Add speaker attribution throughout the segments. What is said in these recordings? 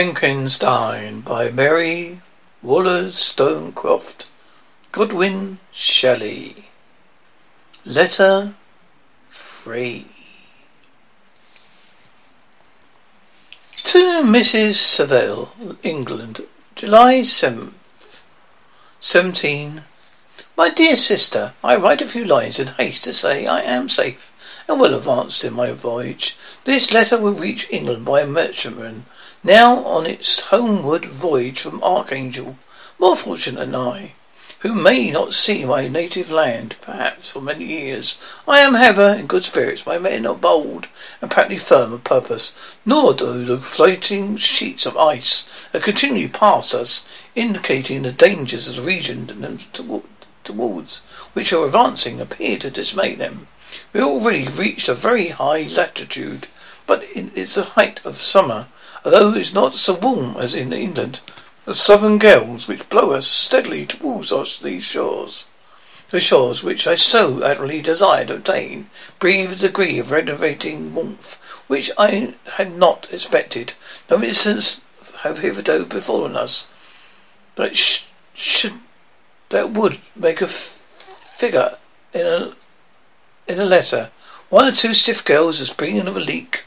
Speaker 1: Frankenstein by Mary Wollstonecraft. Godwin Shelley. Letter 3. To Mrs. Saville, England, July 7th, 17. My dear sister, I write a few lines in haste to say I am safe and well advanced in my voyage. This letter will reach England by a merchantman now on its homeward voyage from Archangel, more fortunate than I, who may not see my native land, perhaps, for many years. I am, however, in good spirits. My men are bold and practically firm of purpose, nor do the floating sheets of ice that continually pass us, indicating the dangers of the region and towards which are advancing, appear to dismay them. We have already reached a very high latitude, but it's the height of summer, although it's not so warm as in England. The southern gales which blow us steadily towards us these shores, the shores which I so utterly desire to obtain, breathe a degree of renovating warmth which I had not expected. No incidents have hitherto befallen us, but sh- should that would make a f- figure in a in a letter. One or two stiff girls is bringing of a leak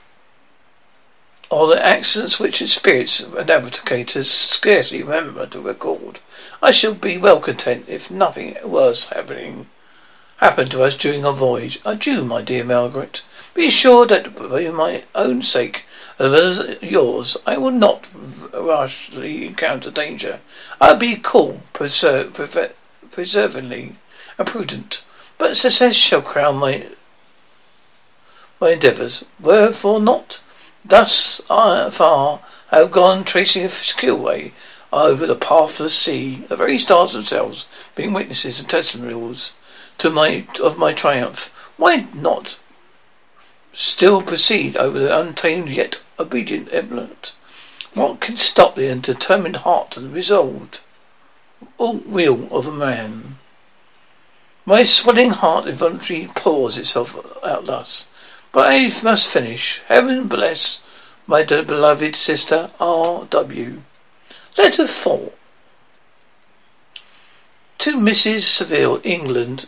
Speaker 1: or the accidents which the spirits and navigators scarcely remember to record. I shall be well content if nothing worse happening happened to us during our voyage. Adieu, my dear Margaret. Be assured that for my own sake, as well as yours, I will not rashly encounter danger. I'll be cool, preser- prefer- preservingly, and prudent. But success shall crown my my endeavours. Wherefore not? Thus far I have gone tracing a secure way over the path of the sea, the very stars themselves being witnesses and testimonials to my of my triumph. Why not still proceed over the untamed yet obedient element? What can stop the determined heart and resolved will of a man? My swelling heart involuntarily pours itself out thus. But I must finish. Heaven bless my beloved sister R. W. Letter 4. To Mrs. Saville, England,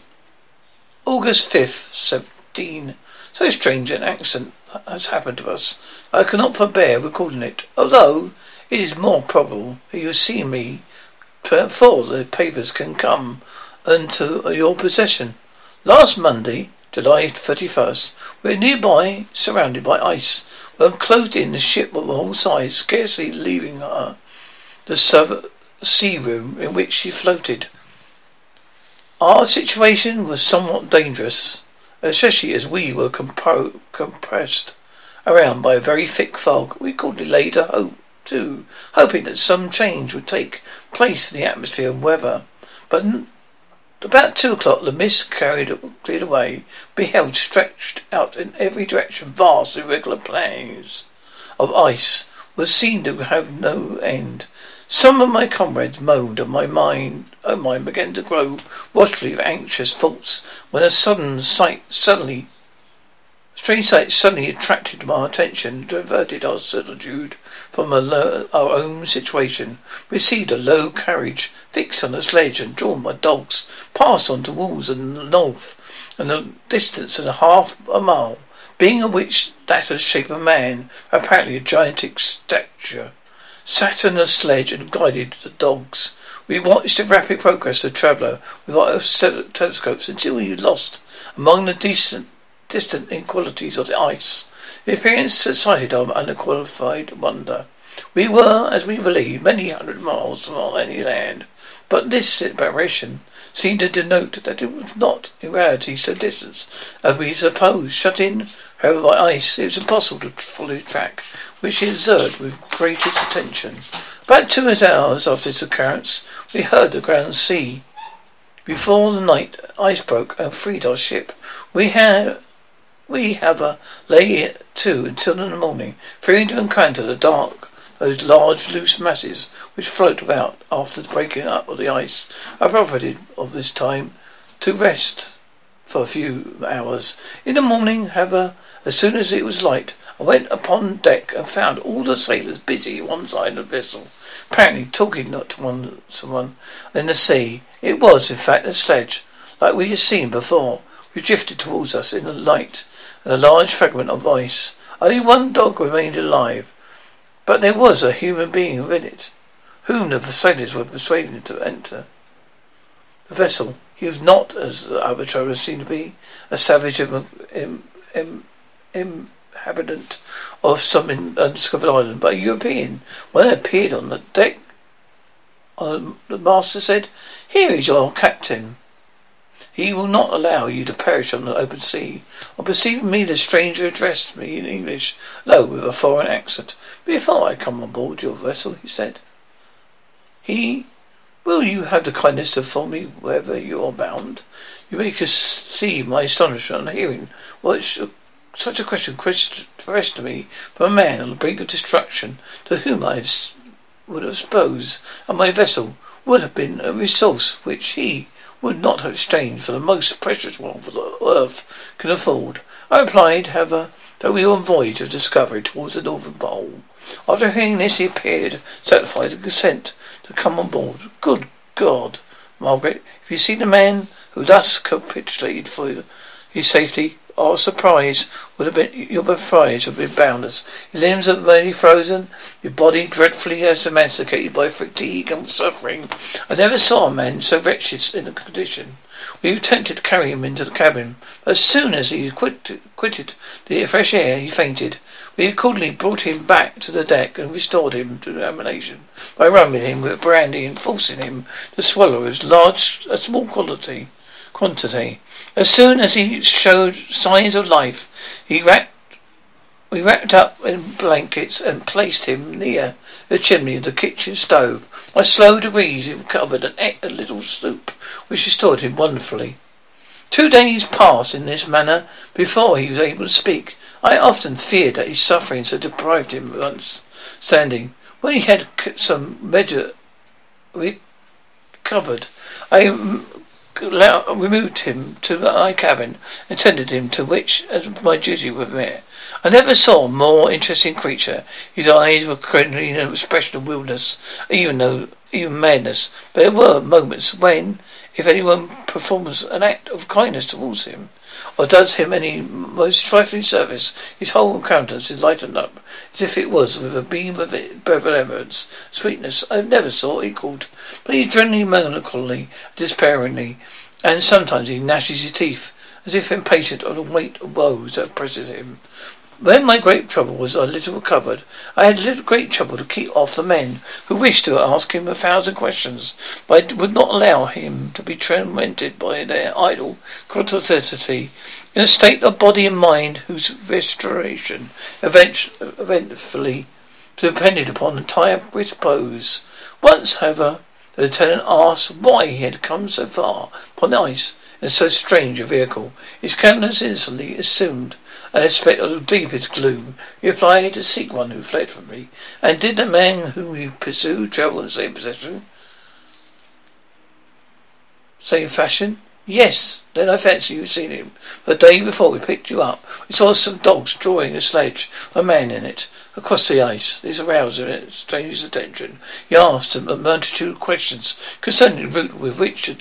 Speaker 1: August 5th, 17. So strange an accent has happened to us. I cannot forbear recording it, although it is more probable that you see me before the papers can come into your possession. Last Monday, July 31st. We're nearby, surrounded by ice. We're in the ship of all sides, scarcely leaving her the sub- sea room in which she floated. Our situation was somewhat dangerous, especially as we were compo- compressed around by a very thick fog. We called laid a hope, too, hoping that some change would take place in the atmosphere and weather. But about two o'clock, the mist carried cleared away, beheld stretched out in every direction vast irregular plains of ice was seen to have no end. Some of my comrades moaned, and my mind, oh mine, began to grow watchfully anxious thoughts. When a sudden sight suddenly Strange sight suddenly attracted my attention, diverted our solitude from our own situation. We received a low carriage fixed on a sledge and drawn by dogs, passed on to towards the north, and a distance of half a mile, being of which that of shape of a man, apparently a gigantic stature, sat on a sledge and guided the dogs. We watched the rapid progress of the traveller with our telescopes until was lost among the decent distant inequalities of the ice. The appearance excited our unqualified wonder. We were, as we believed, many hundred miles from any land, but this separation seemed to denote that it was not in reality so distant as we supposed. Shut in, however, by ice, it was impossible to follow the track, which he observed with greatest attention. About two hours after this occurrence, we heard the ground sea. Before the night ice broke and freed our ship, we had we, however, lay to until in the morning, fearing to encounter the dark, those large loose masses which float about after the breaking up of the ice. I profited of this time to rest for a few hours. In the morning, however, as soon as it was light, I went upon deck and found all the sailors busy one side of the vessel, apparently talking not to one someone in the sea. It was, in fact, a sledge, like we had seen before. which drifted towards us in the light and a large fragment of ice. Only one dog remained alive, but there was a human being in it, whom the sailors were persuading to enter the vessel. He was not, as the other travelers seemed to be, a savage of, Im, Im, inhabitant of some undiscovered island, but a European. When I appeared on the deck, um, the master said, Here is your captain. He will not allow you to perish on the open sea. On perceiving me, the stranger addressed me in English, though with a foreign accent. Before I come on board your vessel, he said, he, will you have the kindness to follow me wherever you are bound? You may see my astonishment on hearing what such a question questioned me from a man on the brink of destruction to whom I would have supposed, and my vessel would have been a resource which he would not have exchanged for the most precious one the earth can afford. I replied, however, that we were on voyage of discovery towards the northern pole. After hearing this, he appeared satisfied and consent to come on board. Good God, Margaret, if you see the man who thus capitulated for his safety, our surprise would have been your surprise would have been boundless. His limbs are nearly frozen, your body dreadfully emaciated by fatigue and suffering. I never saw a man so wretched in a condition. We attempted to carry him into the cabin, but as soon as he quit, quitted the fresh air, he fainted. We accordingly brought him back to the deck and restored him to animation by rubbing him with brandy and forcing him to swallow as large a small quantity quantity. As soon as he showed signs of life, he wrapped we wrapped up in blankets and placed him near the chimney of the kitchen stove. By slow degrees he recovered and ate a little soup, which restored him wonderfully. Two days passed in this manner before he was able to speak. I often feared that his sufferings had deprived him of understanding. When he had some measure recovered, I removed him to my cabin and tended him to which, as my duty met. I never saw a more interesting creature. His eyes were in an expression of wildness, even though even madness. But there were moments when, if anyone performs an act of kindness towards him, or does him any most trifling service, his whole countenance is lightened up, as if it was with a beam of benevolence, sweetness I never saw equalled. But he generally melancholy, despairingly, and sometimes he gnashes his teeth, as if impatient of the weight of woes that presses him. When my great trouble was a little recovered, I had little great trouble to keep off the men who wished to ask him a thousand questions, but I would not allow him to be tormented by their idle curiosity in a state of body and mind whose restoration eventually depended upon entire repose. Once, however, the lieutenant asked why he had come so far upon ice in so strange a vehicle. His countenance instantly assumed an aspect of the deepest gloom. He replied, to seek one who fled from me. And did the man whom you pursued travel in the same possession? Same fashion? Yes. Then I fancy you've seen him. The day before we picked you up, we saw some dogs drawing a sledge, a man in it, across the ice. This aroused him, stranger's attention. He asked him a multitude of questions concerning the route with which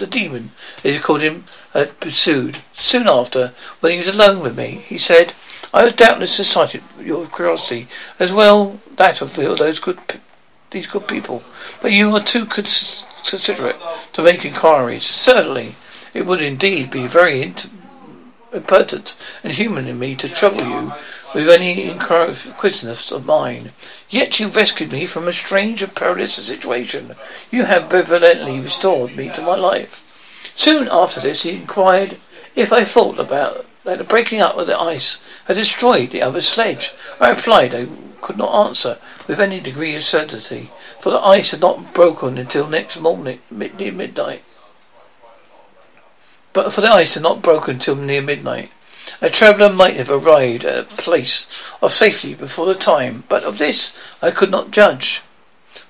Speaker 1: the demon, as he called him, had pursued. Soon after, when he was alone with me, he said, I have doubtless excited your curiosity, as well that of those good, these good people, but you are too considerate to make inquiries. Certainly, it would indeed be very impertinent and human in me to trouble you with any inquisitiveness of mine. Yet you rescued me from a strange and perilous situation. You have benevolently restored me to my life. Soon after this, he inquired if I thought about that the breaking up of the ice had destroyed the other sledge. I replied I could not answer with any degree of certainty, for the ice had not broken until next morning, near midnight. But for the ice had not broken till near midnight. A traveller might have arrived at a place of safety before the time, but of this I could not judge.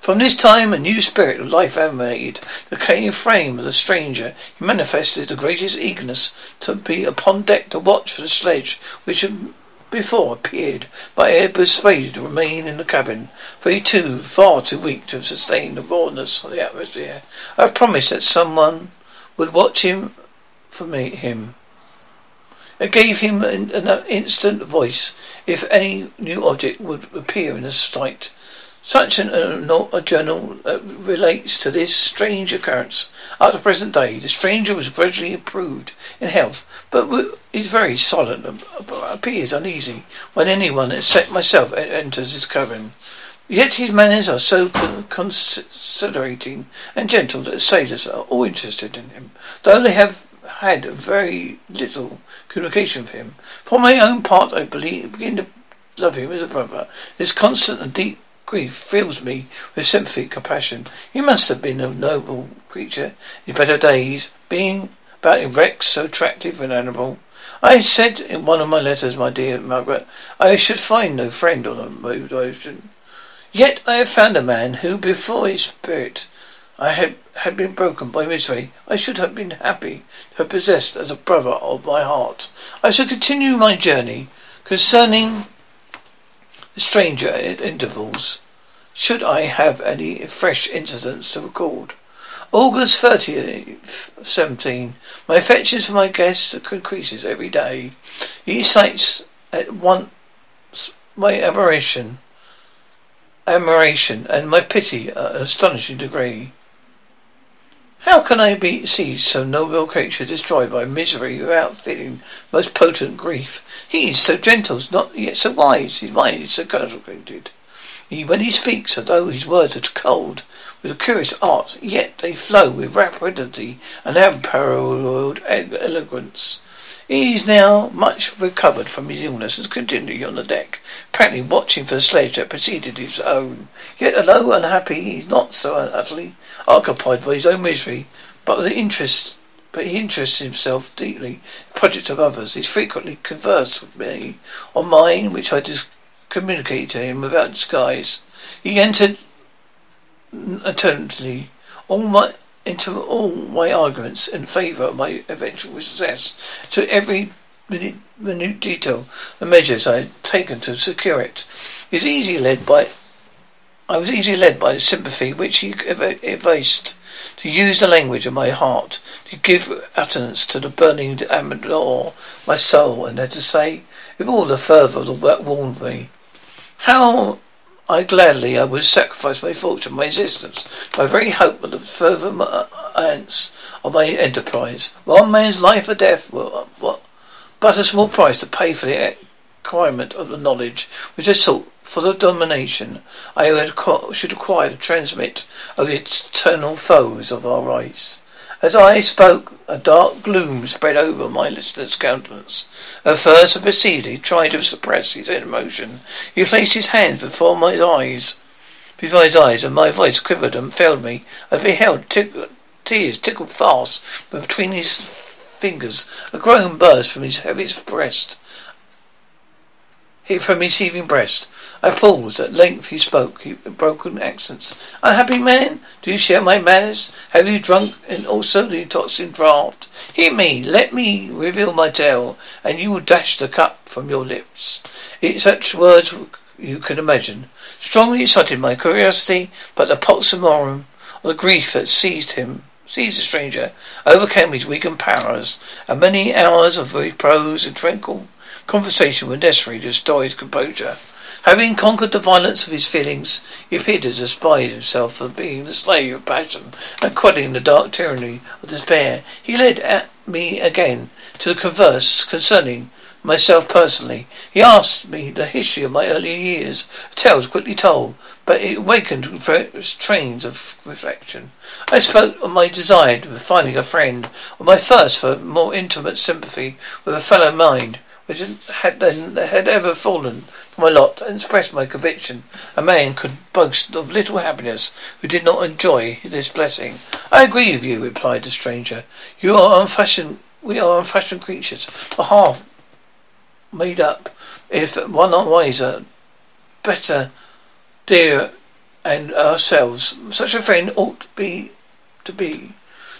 Speaker 1: From this time a new spirit of life animated the decaying frame of the stranger. He manifested the greatest eagerness to be upon deck to watch for the sledge which had before appeared, but I had persuaded to remain in the cabin, for he too far too weak to sustain the rawness of the atmosphere. I promised that someone would watch him for me him. I gave him an, an instant voice if any new object would appear in his sight. Such an, uh, a journal uh, relates to this strange occurrence. At the present day, the stranger was gradually improved in health, but is very silent and appears uneasy when anyone, except myself, enters his cabin. Yet his manners are so considerating and gentle that sailors are all interested in him, though they have had very little communication with him. For my own part, I believe, begin to love him as a brother. His constant and deep Grief fills me with sympathy and compassion. He must have been a noble creature in better days, being about wrecks so attractive and honourable. I said in one of my letters, my dear Margaret, I should find no friend on the ocean. Yet I have found a man who, before his spirit I had, had been broken by misery, I should have been happy to have possessed as a brother of my heart. I shall continue my journey concerning the stranger at intervals. Should I have any fresh incidents to record? August 30th, 17. My affections for my guest increases every day. He cites at once my admiration, admiration and my pity at an astonishing degree. How can I be see so noble creature destroyed by misery without feeling most potent grief? He is so gentle, not yet so wise. His mind is so cultivated. He, when he speaks, although his words are cold, with a curious art, yet they flow with rapidity and unparalleled eloquence. He is now much recovered from his illness and is continuing on the deck, apparently watching for the sledge that preceded his own. Yet, although unhappy, he is not so utterly occupied by his own misery, but the interest but he interests himself deeply in the projects of others. He frequently conversed with me on mine, which I just communicated to him without disguise. He entered attentively all my into all my arguments in favour of my eventual success, to every minute, minute detail, the measures I had taken to secure it. Was easily led by I was easily led by the sympathy which he evinced to use the language of my heart, to give utterance to the burning amour my soul, and to say, with all the fervour that warned me, how I gladly I would sacrifice my fortune, my existence, my very hope of the furtherance uh, of my enterprise. One man's life or death were uh, what, but a small price to pay for the acquirement of the knowledge which I sought for the domination I should acquire to transmit of the eternal foes of our race. As I spoke, a dark gloom spread over my listener's countenance. At first I perceived he tried to suppress his emotion. He placed his hands before my eyes, before his eyes, and my voice quivered and failed me. I beheld tick- tears tickled fast between his fingers. A groan burst from his heavy breast from his heaving breast. I paused. At length he spoke in broken accents. Unhappy man, do you share my manners? Have you drunk and also the intoxicating draught? Hear me, let me reveal my tale, and you will dash the cup from your lips. Such words you can imagine. Strongly excited my curiosity, but the of the grief that seized him seized the stranger, overcame his weakened powers, and many hours of repose and tranquil Conversation were necessary to restore his composure. Having conquered the violence of his feelings, he appeared to despise himself for being the slave of passion and quelling the dark tyranny of despair. He led at me again to converse concerning myself personally. He asked me the history of my earlier years. Tales quickly told, but it awakened various trains of reflection. I spoke of my desire of finding a friend, of my thirst for more intimate sympathy with a fellow mind which had, had ever fallen to my lot, and expressed my conviction a man could boast of little happiness who did not enjoy this blessing. I agree with you, replied the stranger. You are unfashioned, we are unfashioned creatures, a half made up, if one or wiser, better, dear, and ourselves. Such a friend ought to be, to be.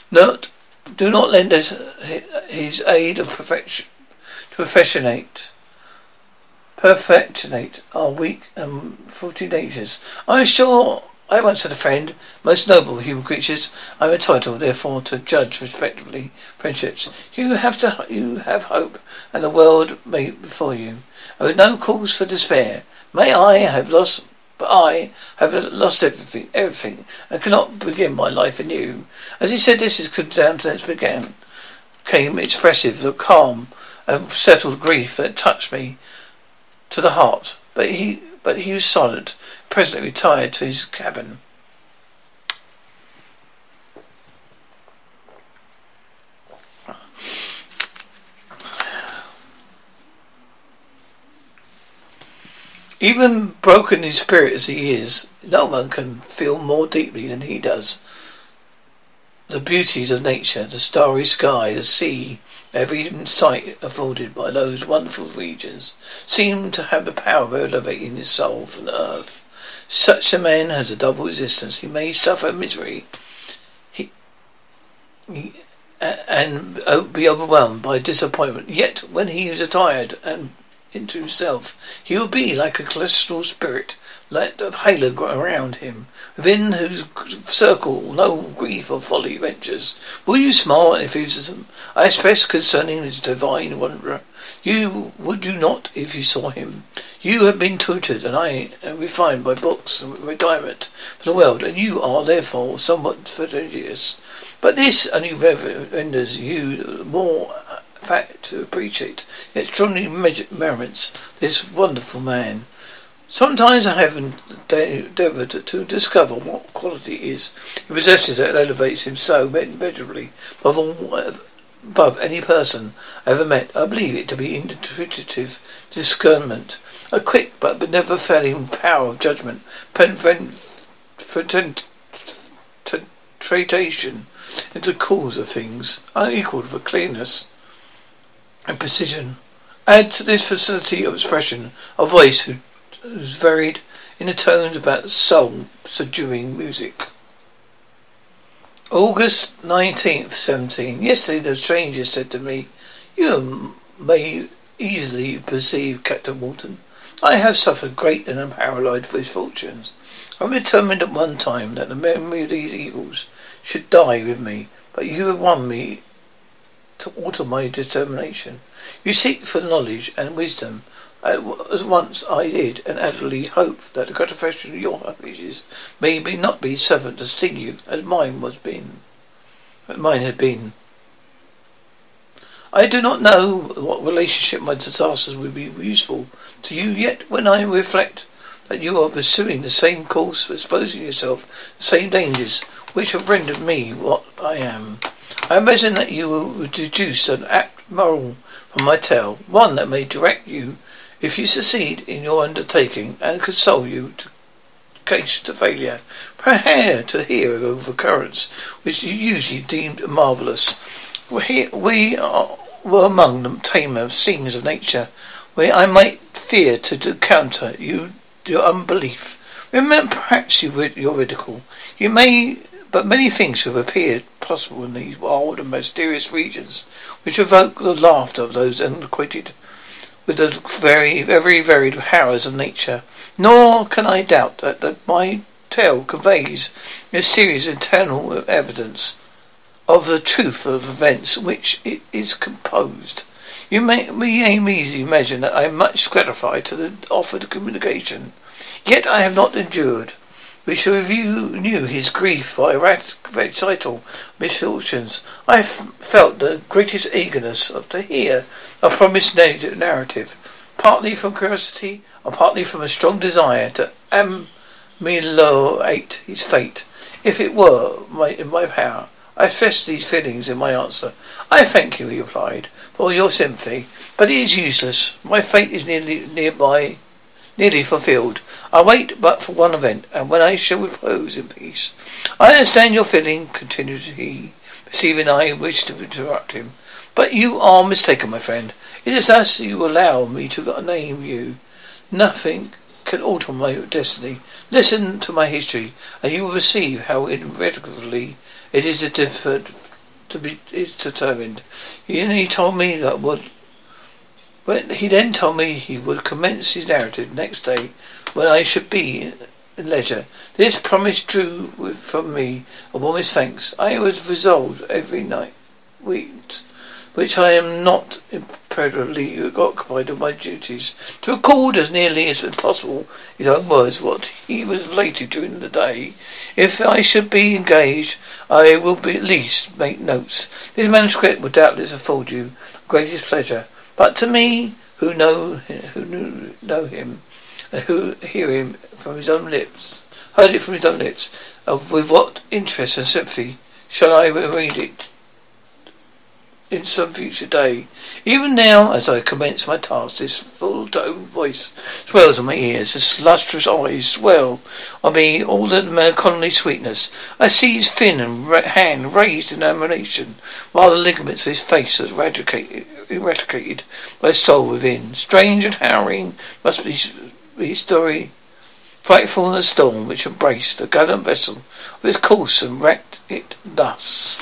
Speaker 1: Not, do not lend us his aid of perfection professionate perfectionate our weak and faulty natures. I am sure I once had a friend, most noble human creatures. I am entitled, therefore, to judge respectively friendships. You have to, you have hope, and the world may before you. I have no cause for despair. May I have lost, but I have lost everything, everything, and cannot begin my life anew. As he said this, his countenance began, came expressive of calm and settled grief that touched me to the heart. But he, but he was silent presently retired to his cabin. Even broken in spirit as he is, no one can feel more deeply than he does the beauties of nature, the starry sky, the sea, every sight afforded by those wonderful regions, seem to have the power of elevating his soul from the earth. Such a man has a double existence. He may suffer misery he, he, and be overwhelmed by disappointment. Yet, when he is attired and into himself, he will be like a celestial spirit, like a halo grow around him, within whose circle no grief or folly ventures. Will you smile at enthusiasm I express concerning this divine wanderer? You would you not if you saw him? You have been tutored and I am refined by books and retirement from the world, and you are therefore somewhat fastidious. But this only renders you more fact to appreciate, yet strongly merits this wonderful man. Sometimes I have endeavoured to discover what quality is he possesses that elevates him so immeasurably above above any person I ever met. I believe it to be intuitive discernment, a quick but never failing power of judgment, penetration into the cause of things, unequalled for clearness and precision. Add to this facility of expression a voice whose varied in the tones about soul subduing music. August 19th, 17. Yesterday the stranger said to me, You may easily perceive, Captain Walton, I have suffered great and unparalleled misfortunes. I determined at one time that the memory of these evils should die with me, but you have won me to alter my determination. You seek for knowledge and wisdom, as once I did, and utterly hope that the gratification of your wishes may be not be suffered to sting you as mine was been, as mine had been. I do not know what relationship my disasters would be useful to you, yet when I reflect that you are pursuing the same course, exposing yourself to the same dangers which have rendered me what I am, I imagine that you will deduce an apt moral from my tale, one that may direct you if you succeed in your undertaking and console you to case to failure, prepare to hear of occurrence which you usually deemed marvellous. We, we are, were among the tamer scenes of nature, where I might fear to encounter you your unbelief. Remember, perhaps you your ridicule. You may, but many things have appeared possible in these wild and mysterious regions, which evoke the laughter of those unacquainted with the very, very varied powers of nature. Nor can I doubt that, that my tale conveys a serious internal evidence of the truth of events which it is composed. You may, may easily imagine that I am much gratified to the offered communication. Yet I have not endured we shall review new his grief by recital misfortunes. I felt the greatest eagerness to hear a promised narrative, partly from curiosity and partly from a strong desire to ameliorate his fate, if it were my, in my power. I expressed these feelings in my answer. I thank you, he replied, for your sympathy, but it is useless. My fate is nearly nearby nearly fulfilled. I wait but for one event, and when I shall repose in peace. I understand your feeling, continued he, perceiving I wished to interrupt him. But you are mistaken, my friend. It is thus you allow me to name you. Nothing can alter my destiny. Listen to my history, and you will perceive how irrevocably it is differed to be is determined. He, he told me that what When he then told me he would commence his narrative next day, when I should be in leisure. This promise drew from me a warmest thanks. I was resolved every night, week, which I am not imperatively occupied with my duties, to record as nearly as possible his own words what he was related during the day. If I should be engaged, I will be at least make notes. This manuscript will doubtless afford you greatest pleasure. But to me, who know who know him, and who hear him from his own lips, heard it from his own lips, of with what interest and sympathy shall I read it? In some future day. Even now, as I commence my task, this full-toned voice swells on my ears, his lustrous eyes swell on me all the melancholy sweetness. I see his thin and ra- hand raised in admiration, while the ligaments of his face are eradicated, eradicated by soul within. Strange and harrowing must be his story. Frightful in the storm which embraced the gallant vessel of its course and wrecked it thus.